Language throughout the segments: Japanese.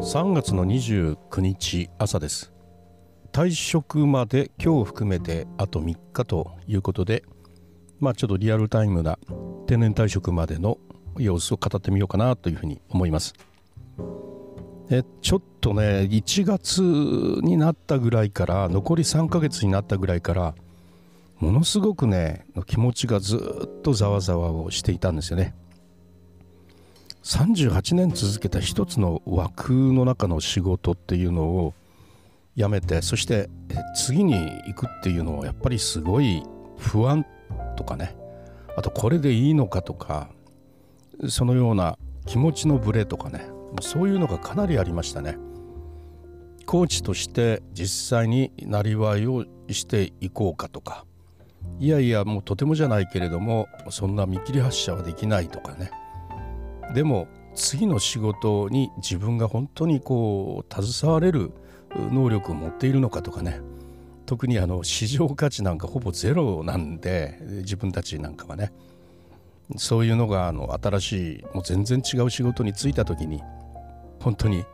3月の29日朝です。退職まで今日含めてあと3日ということでまあちょっとリアルタイムな定年退職までの様子を語ってみようかなというふうに思います。えちょっとね1月になったぐらいから残り3ヶ月になったぐらいからものすごくね気持ちがずっとざわざわをしていたんですよね。38年続けた一つの枠の中の仕事っていうのをやめてそして次に行くっていうのはやっぱりすごい不安とかね。あとこれでいいのかとかそのような気持ちのブレとかね。そういうのがかなりありましたね。コーチとして実際になりわいをしていこうかとか。いやいやもうとてもじゃないけれどもそんな見切り発車はできないとかね。でも次の仕事に自分が本当にこう携われる能力を持っているのかとかね。特にあの市場価値なんかほぼゼロなんで自分たちなんかはね。そういうのがあの新しいもう全然違う仕事に就いた時に本当に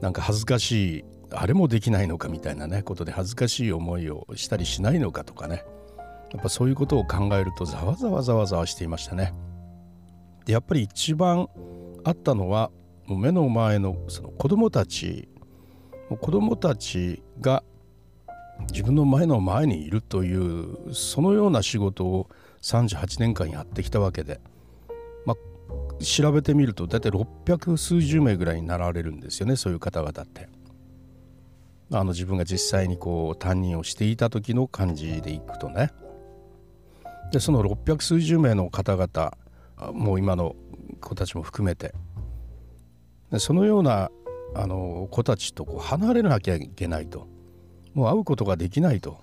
なんか恥ずかしいあれもできないのかみたいなねことで恥ずかしい思いをしたりしないのかとかね。やっぱそういうことを考えるとざわざわざわざわしていましたね。やっぱり一番あったのはもう目の前のその子供たち子供たちが自分の前の前にいるというそのような仕事を38年間やってきたわけで、まあ、調べてみると大体600数十名ぐらいになられるんですよねそういう方々って。あの自分が実際にこう担任をしていた時の感じでいくとねでその600数十名の方々もう今の子たちも含めてそのようなあの子たちとこう離れなきゃいけないともう会うことができないと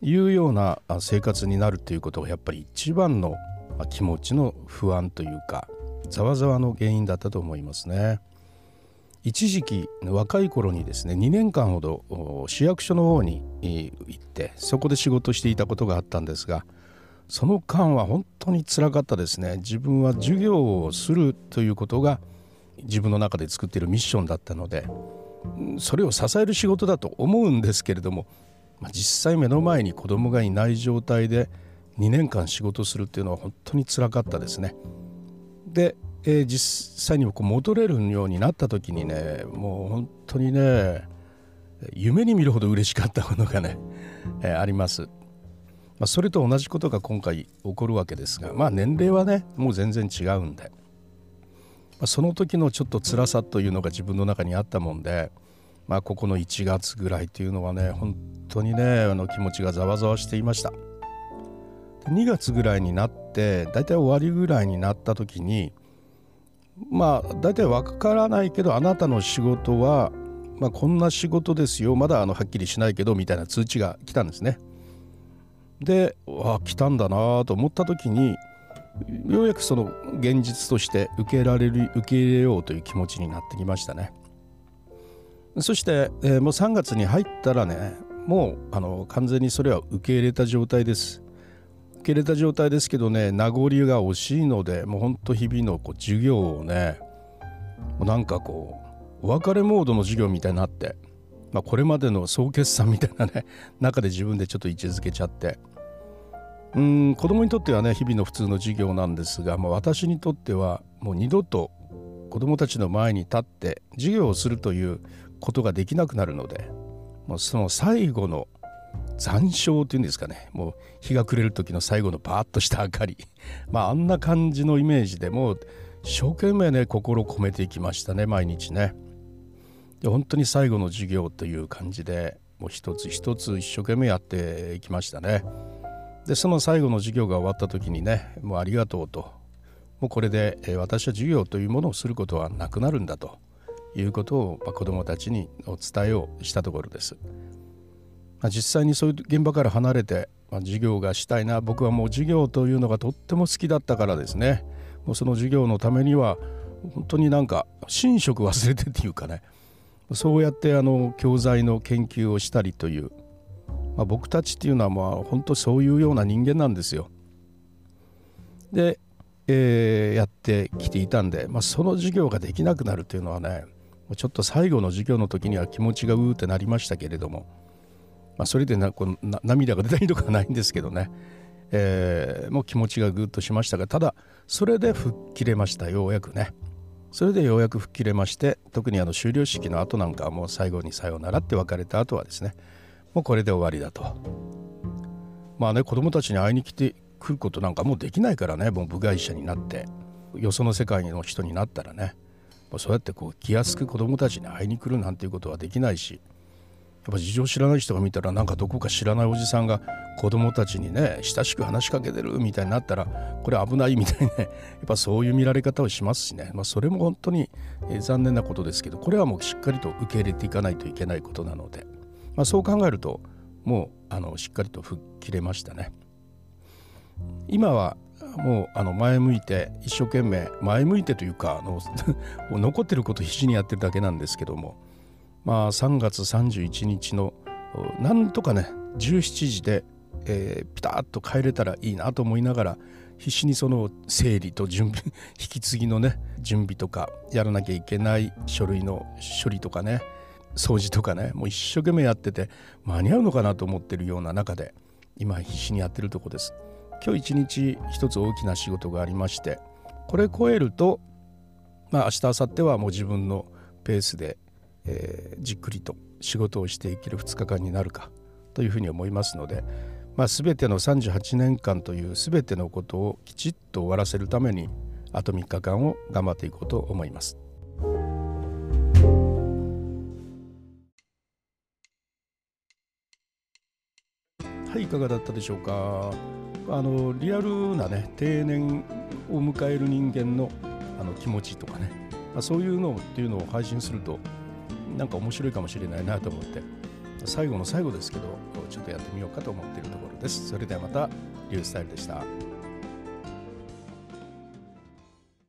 いうような生活になるということがやっぱり一番の気持ちの不安というかざわざわの原因だったと思いますね。一時期若い頃にですね2年間ほど市役所の方に行ってそこで仕事していたことがあったんですがその間は本当につらかったですね自分は授業をするということが自分の中で作っているミッションだったのでそれを支える仕事だと思うんですけれども、まあ、実際目の前に子供がいない状態で2年間仕事するっていうのは本当につらかったですね。で、えー、実際にこう戻れるようになった時にねもう本当にね夢に見るほど嬉しかったものがね、えー、あります。まあ、それと同じことが今回起こるわけですが、まあ、年齢はねもう全然違うんで、まあ、その時のちょっと辛さというのが自分の中にあったもんで、まあ、ここの1月ぐらいというのはね本当にねあの気持ちがざわざわしていました。2月ぐらいになって大体終わりぐらいになった時にまあ大体分からないけどあなたの仕事は、まあ、こんな仕事ですよ。まだあのはっきりしないけどみたいな通知が来たんですねであ来たんだなと思った時にようやくその現実として受けられる受け入れようという気持ちになってきましたね。そして、えー、もう3月に入ったらねもうあの完全にそれは受け入れた状態です。受け入れた状態ですけどね名残が惜しいのでもうほんと日々のこう授業をねもうなんかこうお別れモードの授業みたいになってまあ、これまでの総決算みたいなね中で自分でちょっと位置づけちゃってうん子供にとってはね日々の普通の授業なんですが、まあ、私にとってはもう二度と子供たちの前に立って授業をするということができなくなるのでもうその最後の残照というんですかねもう日が暮れる時の最後のバーッとした明かり まああんな感じのイメージでもう一生懸命ね心を込めていきましたね毎日ね。で本当に最後の授業という感じでもう一つ一つ一生懸命やっていきましたね。でその最後の授業が終わった時にねもうありがとうと。もうこれで、私は授業というものをすることはなくなるんだと。いうことを、まあ、子どもたちにお伝えをしたところです。まあ、実際にそういう現場から離れて、まあ、授業がしたいな。僕はもう授業というのがとっても好きだったからですね。もうその授業のためには本当になんか寝食忘れてっていうかね。そうやってあの教材の研究をしたりという、まあ、僕たちっていうのはまあ本当そういうような人間なんですよ。で、えー、やってきていたんで、まあ、その授業ができなくなるというのはねちょっと最後の授業の時には気持ちがうーってなりましたけれども、まあ、それでなこの涙が出たりとかないんですけどね、えー、もう気持ちがぐっとしましたがただそれで吹っ切れましたようやくねそれでようやく吹っ切れまして特にあの終了式の後なんかはもう最後にさようならって別れた後はですねもうこれで終わりだと。まあね子供たちに会いに来てくることなんかもうできないからねもう部外者になってよその世界の人になったらねそうやってこう気安く子供たちに会いに来るなんていうことはできないしっぱ事情知らない人が見たらなんかどこか知らないおじさんが子供たちにね親しく話しかけてるみたいになったらこれ危ないみたいにね やっぱそういう見られ方をしますしね、まあ、それも本当に残念なことですけどこれはもうしっかりと受け入れていかないといけないことなので、まあ、そう考えるともうあのしっかりと吹っ切れましたね。今はもうあの前向いて一生懸命前向いてというかあの 残ってること必死にやってるだけなんですけどもまあ3月31日のなんとかね17時で、えー、ピタッと帰れたらいいなと思いながら必死にその整理と準備 引き継ぎのね準備とかやらなきゃいけない書類の処理とかね掃除とかねもう一生懸命やってて間に合うのかなと思ってるような中で今必死にやってるとこです。今日一日一つ大きな仕事がありましてこれ超えるとまあ明日明後日はもう自分のペースで、えー、じっくりと仕事をしていける2日間になるかというふうに思いますので、まあ、全ての38年間という全てのことをきちっと終わらせるためにあと3日間を頑張っていこうと思います。はいいかがだったでしょうかあのリアルなね定年を迎える人間のあの気持ちとかね、まあ、そういうのっていうのを配信するとなんか面白いかもしれないなと思って。最後の最後ですけどちょっとやってみようかと思っているところです。それではまたリュースタイルでした。